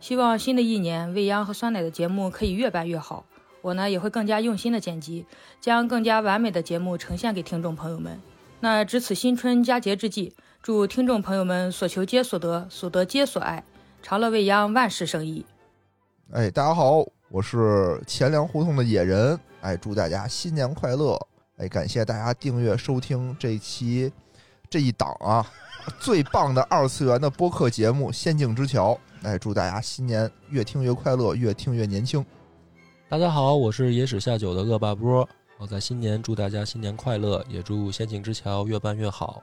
希望新的一年，未央和酸奶的节目可以越办越好。我呢也会更加用心的剪辑，将更加完美的节目呈现给听众朋友们。那值此新春佳节之际，祝听众朋友们所求皆所得，所得皆所爱，长乐未央，万事胜意。哎，大家好，我是钱粮胡同的野人。哎，祝大家新年快乐！哎，感谢大家订阅收听这一期这一档啊最棒的二次元的播客节目《仙境之桥》。哎，祝大家新年越听越快乐，越听越年轻。大家好，我是野史下酒的恶霸波。我在新年祝大家新年快乐，也祝《仙境之桥》越办越好。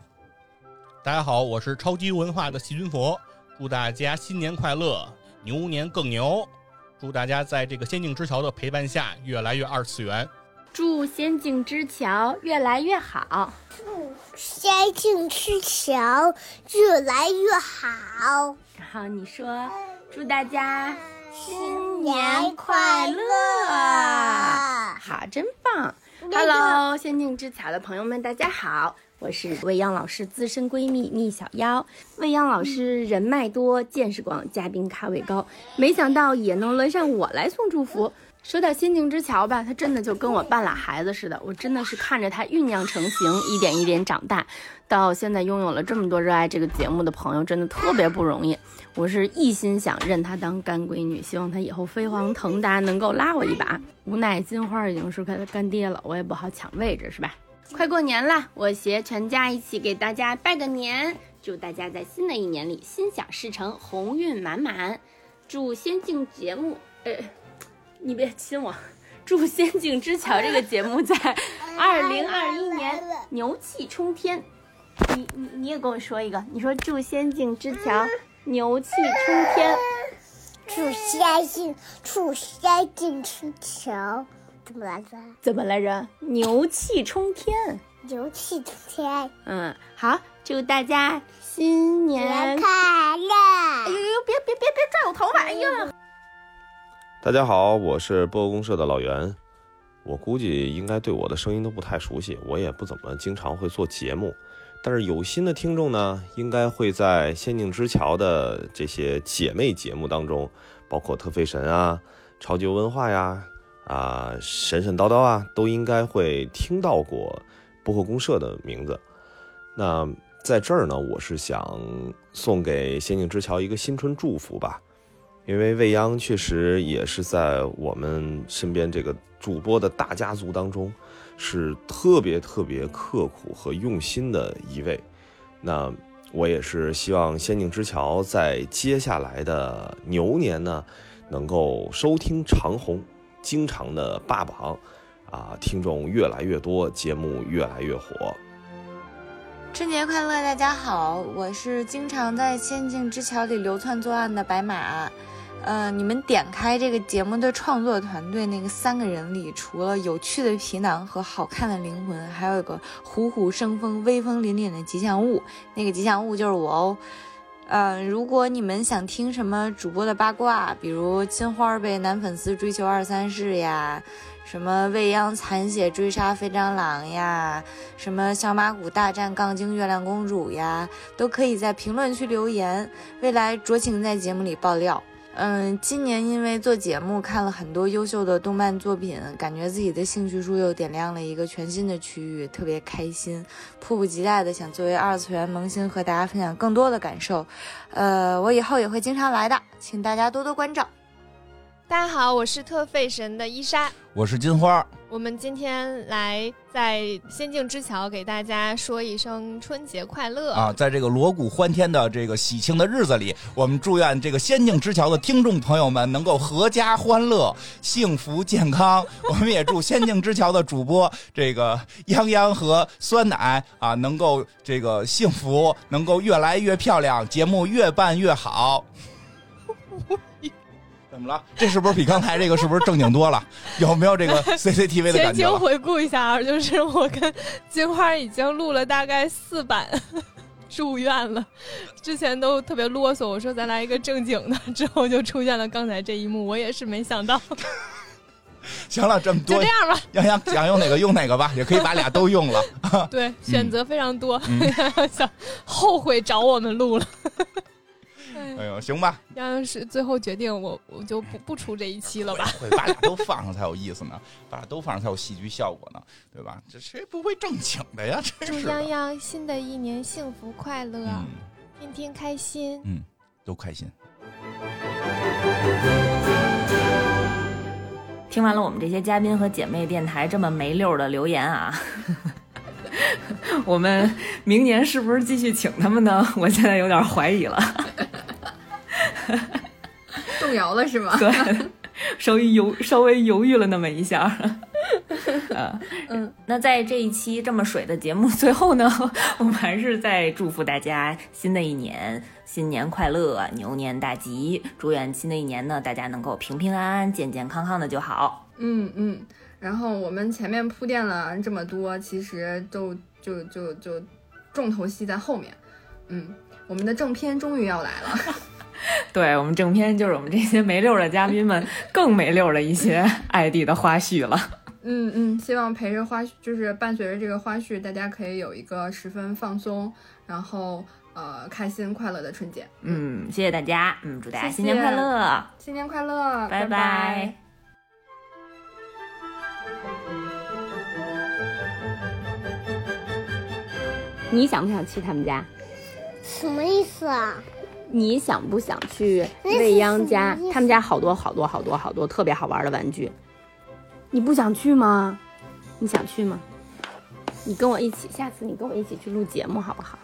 大家好，我是超级文化的细菌佛，祝大家新年快乐，牛年更牛！祝大家在这个《仙境之桥》的陪伴下越来越二次元。祝《仙境之桥》越来越好。祝《仙境之桥》越来越好。然后你说，祝大家新年快乐。好，真棒！Hello，《仙境之桥》的朋友们，大家好，我是未央老师资深闺蜜蜜小妖。未央老师人脉多，见识广，嘉宾咖位高，没想到也能轮上我来送祝福。说到《仙境之桥》吧，它真的就跟我半拉孩子似的，我真的是看着它酝酿成型，一点一点长大，到现在拥有了这么多热爱这个节目的朋友，真的特别不容易。我是一心想认她当干闺女，希望她以后飞黄腾达，能够拉我一把。无奈金花已经是他的干爹了，我也不好抢位置，是吧？快过年了，我携全家一起给大家拜个年，祝大家在新的一年里心想事成，鸿运满满。祝《仙境》节目，呃。你别亲我！祝《仙境之桥》这个节目在 二零二一年牛气冲天。你你你也跟我说一个，你说祝《仙境之桥》牛气冲天。祝仙境，祝仙境之桥，怎么来着？怎么来着？牛气冲天。牛气冲天。嗯，好，祝大家新年快乐！哎呦呦，别别别别拽我头发！哎呦。大家好，我是播客公社的老袁。我估计应该对我的声音都不太熟悉，我也不怎么经常会做节目。但是有心的听众呢，应该会在《仙境之桥》的这些姐妹节目当中，包括特费神啊、超级文化呀、啊神神叨叨啊，都应该会听到过播客公社的名字。那在这儿呢，我是想送给《仙境之桥》一个新春祝福吧。因为未央确实也是在我们身边这个主播的大家族当中，是特别特别刻苦和用心的一位。那我也是希望《仙境之桥》在接下来的牛年呢，能够收听长虹，经常的霸榜，啊，听众越来越多，节目越来越火。春节快乐，大家好，我是经常在《仙境之桥》里流窜作案的白马。呃，你们点开这个节目的创作团队，那个三个人里，除了有趣的皮囊和好看的灵魂，还有一个虎虎生风、威风凛凛的吉祥物。那个吉祥物就是我哦。呃，如果你们想听什么主播的八卦，比如金花被男粉丝追求二三世呀，什么未央残血追杀飞蟑螂呀，什么小马谷大战杠精月亮公主呀，都可以在评论区留言，未来酌情在节目里爆料。嗯，今年因为做节目看了很多优秀的动漫作品，感觉自己的兴趣书又点亮了一个全新的区域，特别开心，迫不及待的想作为二次元萌新和大家分享更多的感受。呃，我以后也会经常来的，请大家多多关照。大家好，我是特费神的伊莎，我是金花。我们今天来在仙境之桥给大家说一声春节快乐啊！在这个锣鼓欢天的这个喜庆的日子里，我们祝愿这个仙境之桥的听众朋友们能够阖家欢乐、幸福健康。我们也祝仙境之桥的主播这个泱泱和酸奶啊，能够这个幸福，能够越来越漂亮，节目越办越好。怎 么了？这是不是比刚才这个是不是正经多了？有没有这个 CCTV 的前感觉了？情回顾一下啊，就是我跟金花已经录了大概四版。住院了，之前都特别啰嗦，我说咱来一个正经的，之后就出现了刚才这一幕，我也是没想到。行了，这么多，就这样吧。洋洋想用哪个用哪个吧，也可以把俩都用了。对，选择非常多，嗯想后悔找我们录了。哎呦，行吧。要是最后决定，我我就不不出这一期了吧。会把俩都放上才有意思呢，把俩都放上才有戏剧效果呢，对吧？这谁不会正经的呀？真祝泱泱新的一年幸福快乐，天天开心。嗯，都开心。听完了我们这些嘉宾和姐妹电台这么没溜的留言啊，我们明年是不是继续请他们呢？我现在有点怀疑了。动摇了是吗？对，稍微犹稍微犹豫了那么一下。呃，嗯，那在这一期这么水的节目最后呢，我们还是再祝福大家新的一年新年快乐，牛年大吉！祝愿新的一年呢，大家能够平平安安、健健康康的就好。嗯嗯，然后我们前面铺垫了这么多，其实都就就就重头戏在后面。嗯，我们的正片终于要来了。对我们正片就是我们这些没溜儿的嘉宾们 更没溜儿的一些艾迪的花絮了。嗯嗯，希望陪着花絮，就是伴随着这个花絮，大家可以有一个十分放松，然后呃开心快乐的春节。嗯，谢谢大家，嗯，祝大家新年快乐，新年快乐，拜拜拜你想不想去他们家？什么意思啊？你想不想去未央家他们家好多好多好多好多特别好玩的玩具，你不想去吗？你想去吗？你跟我一起，下次你跟我一起去录节目好不好？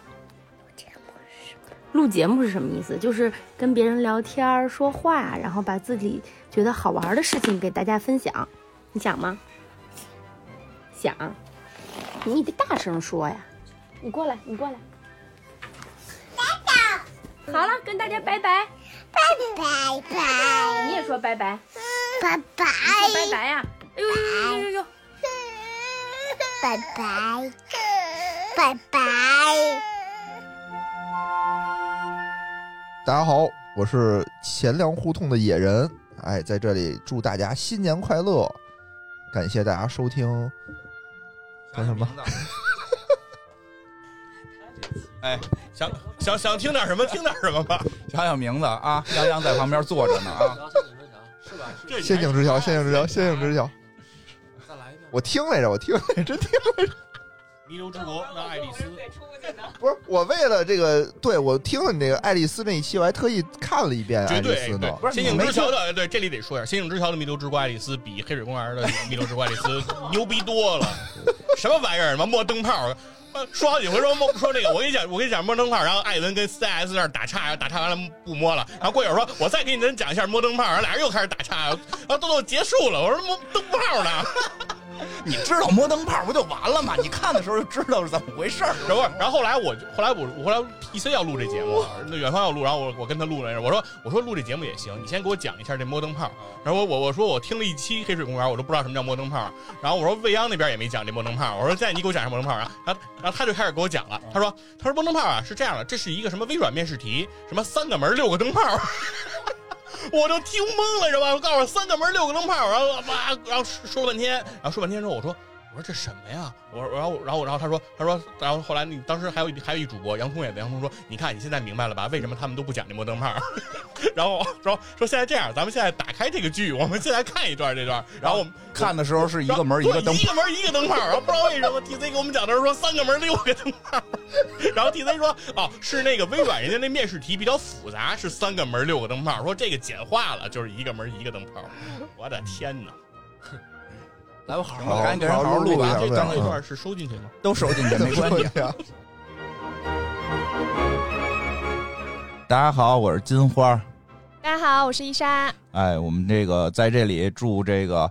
录节目是什么意思？就是跟别人聊天、说话，然后把自己觉得好玩的事情给大家分享。你想吗？想。你得大声说呀！你过来，你过来。好了，跟大家拜拜。拜拜拜，你也说拜拜。拜拜，你说拜拜呀！哎呦呦呦呦呦！拜拜，拜拜。大家好，我是钱粮胡同的野人，哎，在这里祝大家新年快乐，感谢大家收听。叫什么？哎，想想想听点什么，听点什么吧。想想名字啊，杨洋在旁边坐着呢啊。是吧？仙境之桥，仙境之桥，仙境之桥。我听来着，我听来着，真听来着。弥留之国，那爱丽丝。不是我为了这个，对我听了你那个爱丽丝那一期，我还特意看了一遍爱丽绝对丝呢。对，仙境之桥的对，这里得说一下，仙境之桥的弥留之国爱丽丝比黑水公园的弥留之国爱丽丝牛逼多了。什么玩意儿？什么摸灯泡？说好几回说摸说这个，我跟你讲，我跟你讲摸灯泡，然后艾伦跟 CS 那儿打岔，打岔完了不摸了，然后过一会儿说，我再给你们讲一下摸灯泡，然后俩人又开始打岔，然后都都结束了，我说摸灯泡呢？你知道摸灯泡不就完了吗？你看的时候就知道是怎么回事儿。然后，然后后来我就后来我我后来 T C 要录这节目，那远方要录，然后我我跟他录了，我说我说录这节目也行，你先给我讲一下这摸灯泡。然后我我我说我听了一期黑水公园，我都不知道什么叫摸灯泡。然后我说未央那边也没讲这摸灯泡，我说现在你给我讲一下摸灯泡。然后然后然后他就开始给我讲了，他说他说摸灯泡啊是这样的，这是一个什么微软面试题，什么三个门六个灯泡。我都听懵了，是吧？我告诉我三个门六个灯泡，然后哇，然后说了半天，然后说半天之后，我说我说这什么呀？我说然后然后然后他说他说然后后来你当时还有一还有一主播杨通也在，杨通说你看你现在明白了吧？为什么他们都不讲这摩灯泡？然后说说现在这样，咱们现在打开这个剧，我们现在看一段这段，然后我们看的时候是一个门一个灯对一个门一个灯泡，然后不知道为什么 TC 给我们讲的时候说三个门六个灯泡，然后 TC 说哦是那个微软人家那面试题比较复杂，是三个门六个灯泡，说这个简化了就是一个门一个灯泡，我的天哪！来吧，好好好，赶紧给人好好录吧。这刚才一段是收进去吗？都收进去 没关系。大家好，我是金花。大家好，我是伊莎。哎，我们这个在这里祝这个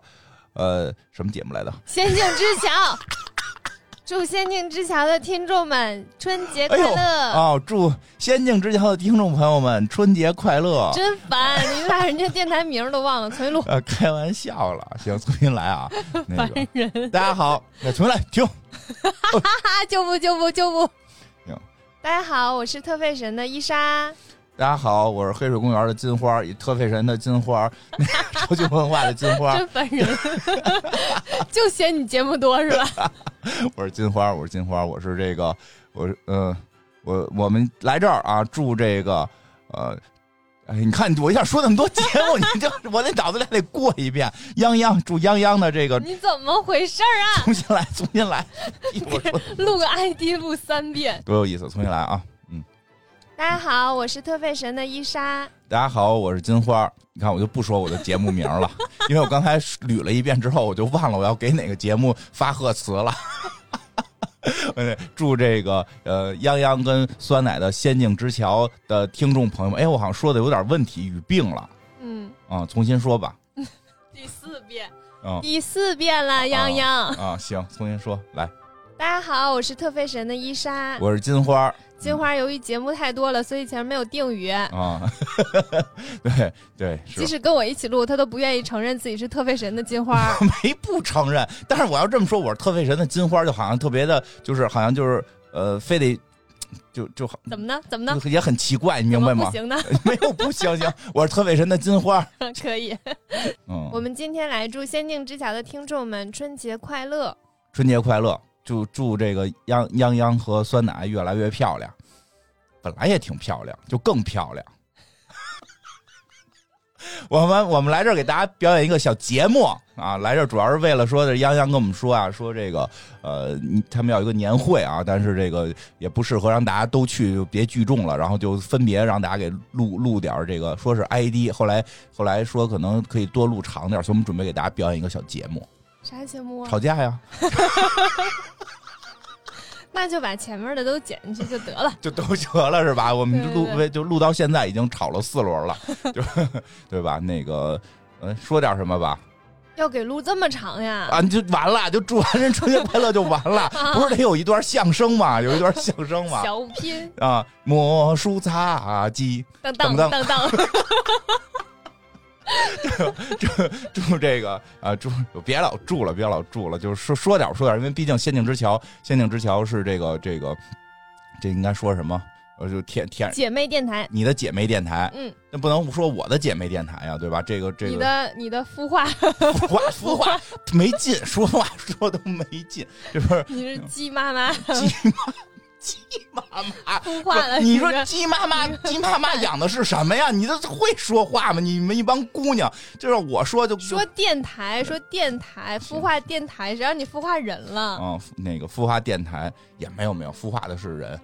呃什么节目来的？仙境之桥，祝《仙境之桥》的听众们春节快乐！哦，祝《仙境之桥》的听众朋友们春节快乐！真烦，你把人家电台名儿都忘了，重新录。呃，开玩笑了，行，重新来啊。那烦个，人！大家好，那重新来，停。哈哈，救不救不救不行！大家好，我是特费神的伊莎。大家好，我是黑水公园的金花，以特费神的金花，超级文化的金花。真烦人，就嫌你节目多是吧？我是金花，我是金花，我是这个，我是呃，我我们来这儿啊，祝这个呃。哎，你看我一下说那么多节目，你就我那脑子里还得过一遍。泱泱，祝泱泱的这个你怎么回事啊？重新来，重新来，录个 ID 录三遍，多有意思！重新来啊，嗯。大家好，我是特费神的伊莎。大家好，我是金花。你看，我就不说我的节目名了，因为我刚才捋了一遍之后，我就忘了我要给哪个节目发贺词了。祝这个呃泱泱跟酸奶的《仙境之桥》的听众朋友们，哎，我好像说的有点问题，语病了。嗯啊，重新说吧。第四遍，嗯，第四遍了，泱泱。啊，行，重新说，来。大家好，我是特费神的伊莎，我是金花。金花由于节目太多了，所以前面没有定语啊。对对，即使跟我一起录，他都不愿意承认自己是特费神的金花。没不承认，但是我要这么说，我是特费神的金花，就好像特别的，就是好像就是呃，非得就就好。怎么呢？怎么呢？也很奇怪，你明白吗？不行呢，没有不行行，我是特费神的金花。可以。嗯，我们今天来祝《仙境之桥》的听众们春节快乐！春节快乐！祝祝这个泱泱泱和酸奶越来越漂亮，本来也挺漂亮，就更漂亮。我们我们来这给大家表演一个小节目啊，来这主要是为了说的泱泱跟我们说啊，说这个呃，他们要一个年会啊，但是这个也不适合让大家都去，就别聚众了，然后就分别让大家给录录点这个，说是 ID，后来后来说可能可以多录长点，所以我们准备给大家表演一个小节目。啥节目啊？吵架呀。那就把前面的都剪进去就得了，就都得了是吧？我们录就录到现在已经吵了四轮了，就 对吧？那个，嗯，说点什么吧。要给录这么长呀？啊，就完了，就祝完人春节快乐就完了，不是得有一段相声吗？有一段相声吗？小品啊，魔术擦机，当当当当。祝祝这个啊，祝别老祝了，别老祝了，就是说说点说点，因为毕竟《仙境之桥》，《仙境之桥》是这个这个，这应该说什么？呃，就天天姐妹电台，你的姐妹电台，嗯，那不能说我的姐妹电台呀，对吧？这个这个，你的你的孵化孵化孵化没劲，说话说都没劲，这不是？你是鸡妈妈，鸡妈。鸡妈妈孵化了，你说鸡妈妈，鸡妈妈养的是什么呀？你这会说话吗？你们一帮姑娘，就是我说就说电台，说电台孵化电台，谁让你孵化人了？嗯，那个孵化电台也没有没有，孵化的是人，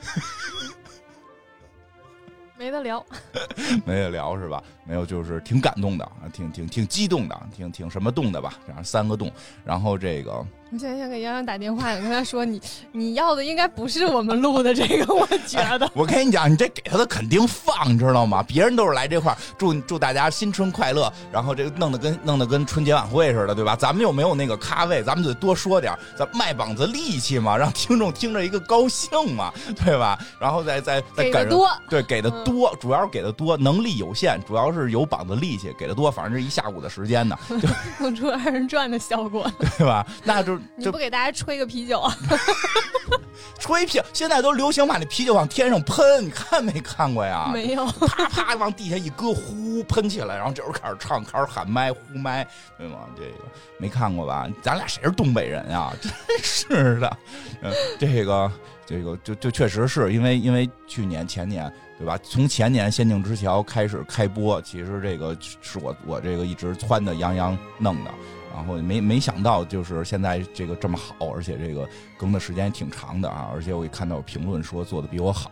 没得聊，没得聊是吧？没有，就是挺感动的啊，挺挺挺激动的，挺挺什么动的吧？然后三个动，然后这个。你现在想给洋洋打电话，你跟他说你你要的应该不是我们录的这个，我觉得。我跟你讲，你这给他的肯定放，你知道吗？别人都是来这块祝祝大家新春快乐，然后这个弄得跟弄得跟春节晚会似的，对吧？咱们又没有那个咖位，咱们就得多说点，咱卖膀子力气嘛，让听众听着一个高兴嘛，对吧？然后再再再给的多，对，给的多，主要是给的多，能力有限，主要是有膀子力气，给的多，反正是一下午的时间呢，就弄出二人转的效果，对吧？那就你不给大家。吹个啤酒啊！吹啤，现在都流行把那啤酒往天上喷，你看没看过呀？没有，啪啪往地下一搁，呼喷起来，然后这时候开始唱，开始喊麦呼麦，对吗？这个没看过吧？咱俩谁是东北人呀？真是的，嗯，这个这个就就确实是因为因为去年前年对吧？从前年《仙境之桥》开始开播，其实这个是我我这个一直撺的杨洋弄的。然后没没想到，就是现在这个这么好，而且这个更的时间也挺长的啊！而且我也看到有评论说做的比我好，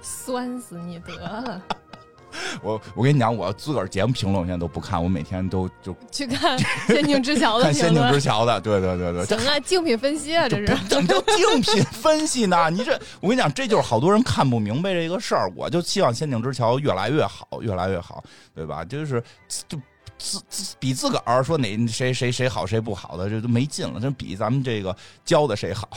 酸死你得了！我我跟你讲，我自个儿节目评论我现在都不看，我每天都就去看《仙境之桥》的 看《仙境之桥》的，对对对对。行啊，竞品分析啊，这是怎么叫 竞品分析呢？你这我跟你讲，这就是好多人看不明白这个事儿。我就希望《仙境之桥》越来越好，越来越好，对吧？就是就自自比自个儿说哪谁谁谁好谁不好的，这都没劲了。这比咱们这个教的谁好。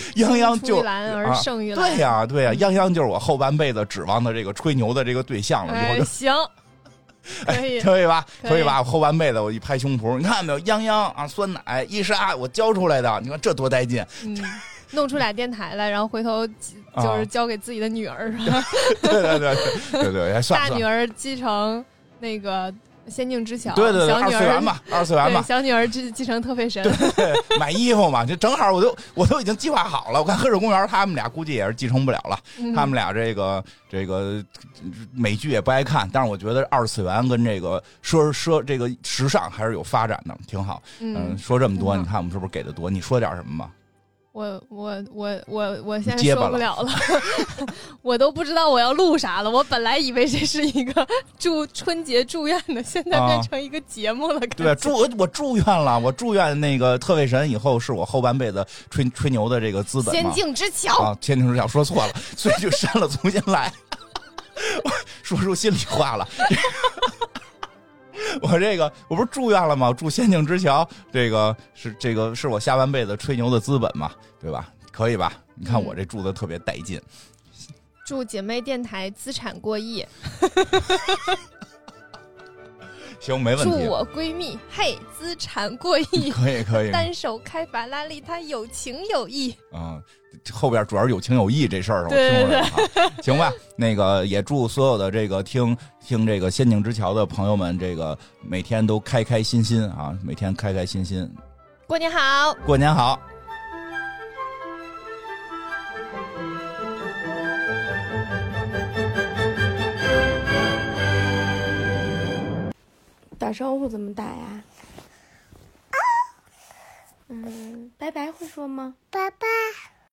泱泱就啊对呀、对呀、泱泱就是我后半辈子指望的这个吹牛的这个对象了。行，可以，可以吧？可以吧？我后半辈子我一拍胸脯，你看没有？泱泱啊，酸奶、伊莎，我教出来的，你看这多带劲！嗯，弄出俩电台来，然后回头啊就是交给自己的女儿，是吧？对对对对对大女儿继承那个仙境之桥，对对对二次元吧二次元吧小女儿继继承特费神，对买衣服嘛，就正好我都我都已经计划好了。我看黑水公园他们俩估计也是继承不了了，嗯他们俩这个这个美剧也不爱看，但是我觉得二次元跟这个奢奢这个时尚还是有发展的，挺好。嗯说这么多，你看我们是不是给的多？你说点什么吧？我我我我我现在受不了了，我都不知道我要录啥了。我本来以为这是一个祝春节祝愿的，现在啊变成一个节目了。感对，祝我我祝愿了，我祝愿那个特卫神以后是我后半辈子吹吹牛的这个资本。仙境之桥啊，仙境之桥说错了，所以就删了，重新来。说出心里话了。我这个我不是住院了吗？住仙境之桥，这个是这个是我下半辈子吹牛的资本嘛，对吧？可以吧？你看我这住的特别带劲，祝姐妹电台资产过亿，行，没问题。祝我闺蜜嘿资产过亿，可以可以单手开法拉利，她有情有义。啊、后边主要是有情有义这事儿，我听出来了啊。行吧，那个也祝所有的这个听听这个《仙境之桥》的朋友们，这个每天都开开心心啊，每天开开心心，过年好，过年好。打招呼怎么打呀？嗯，拜拜会说吗？拜拜。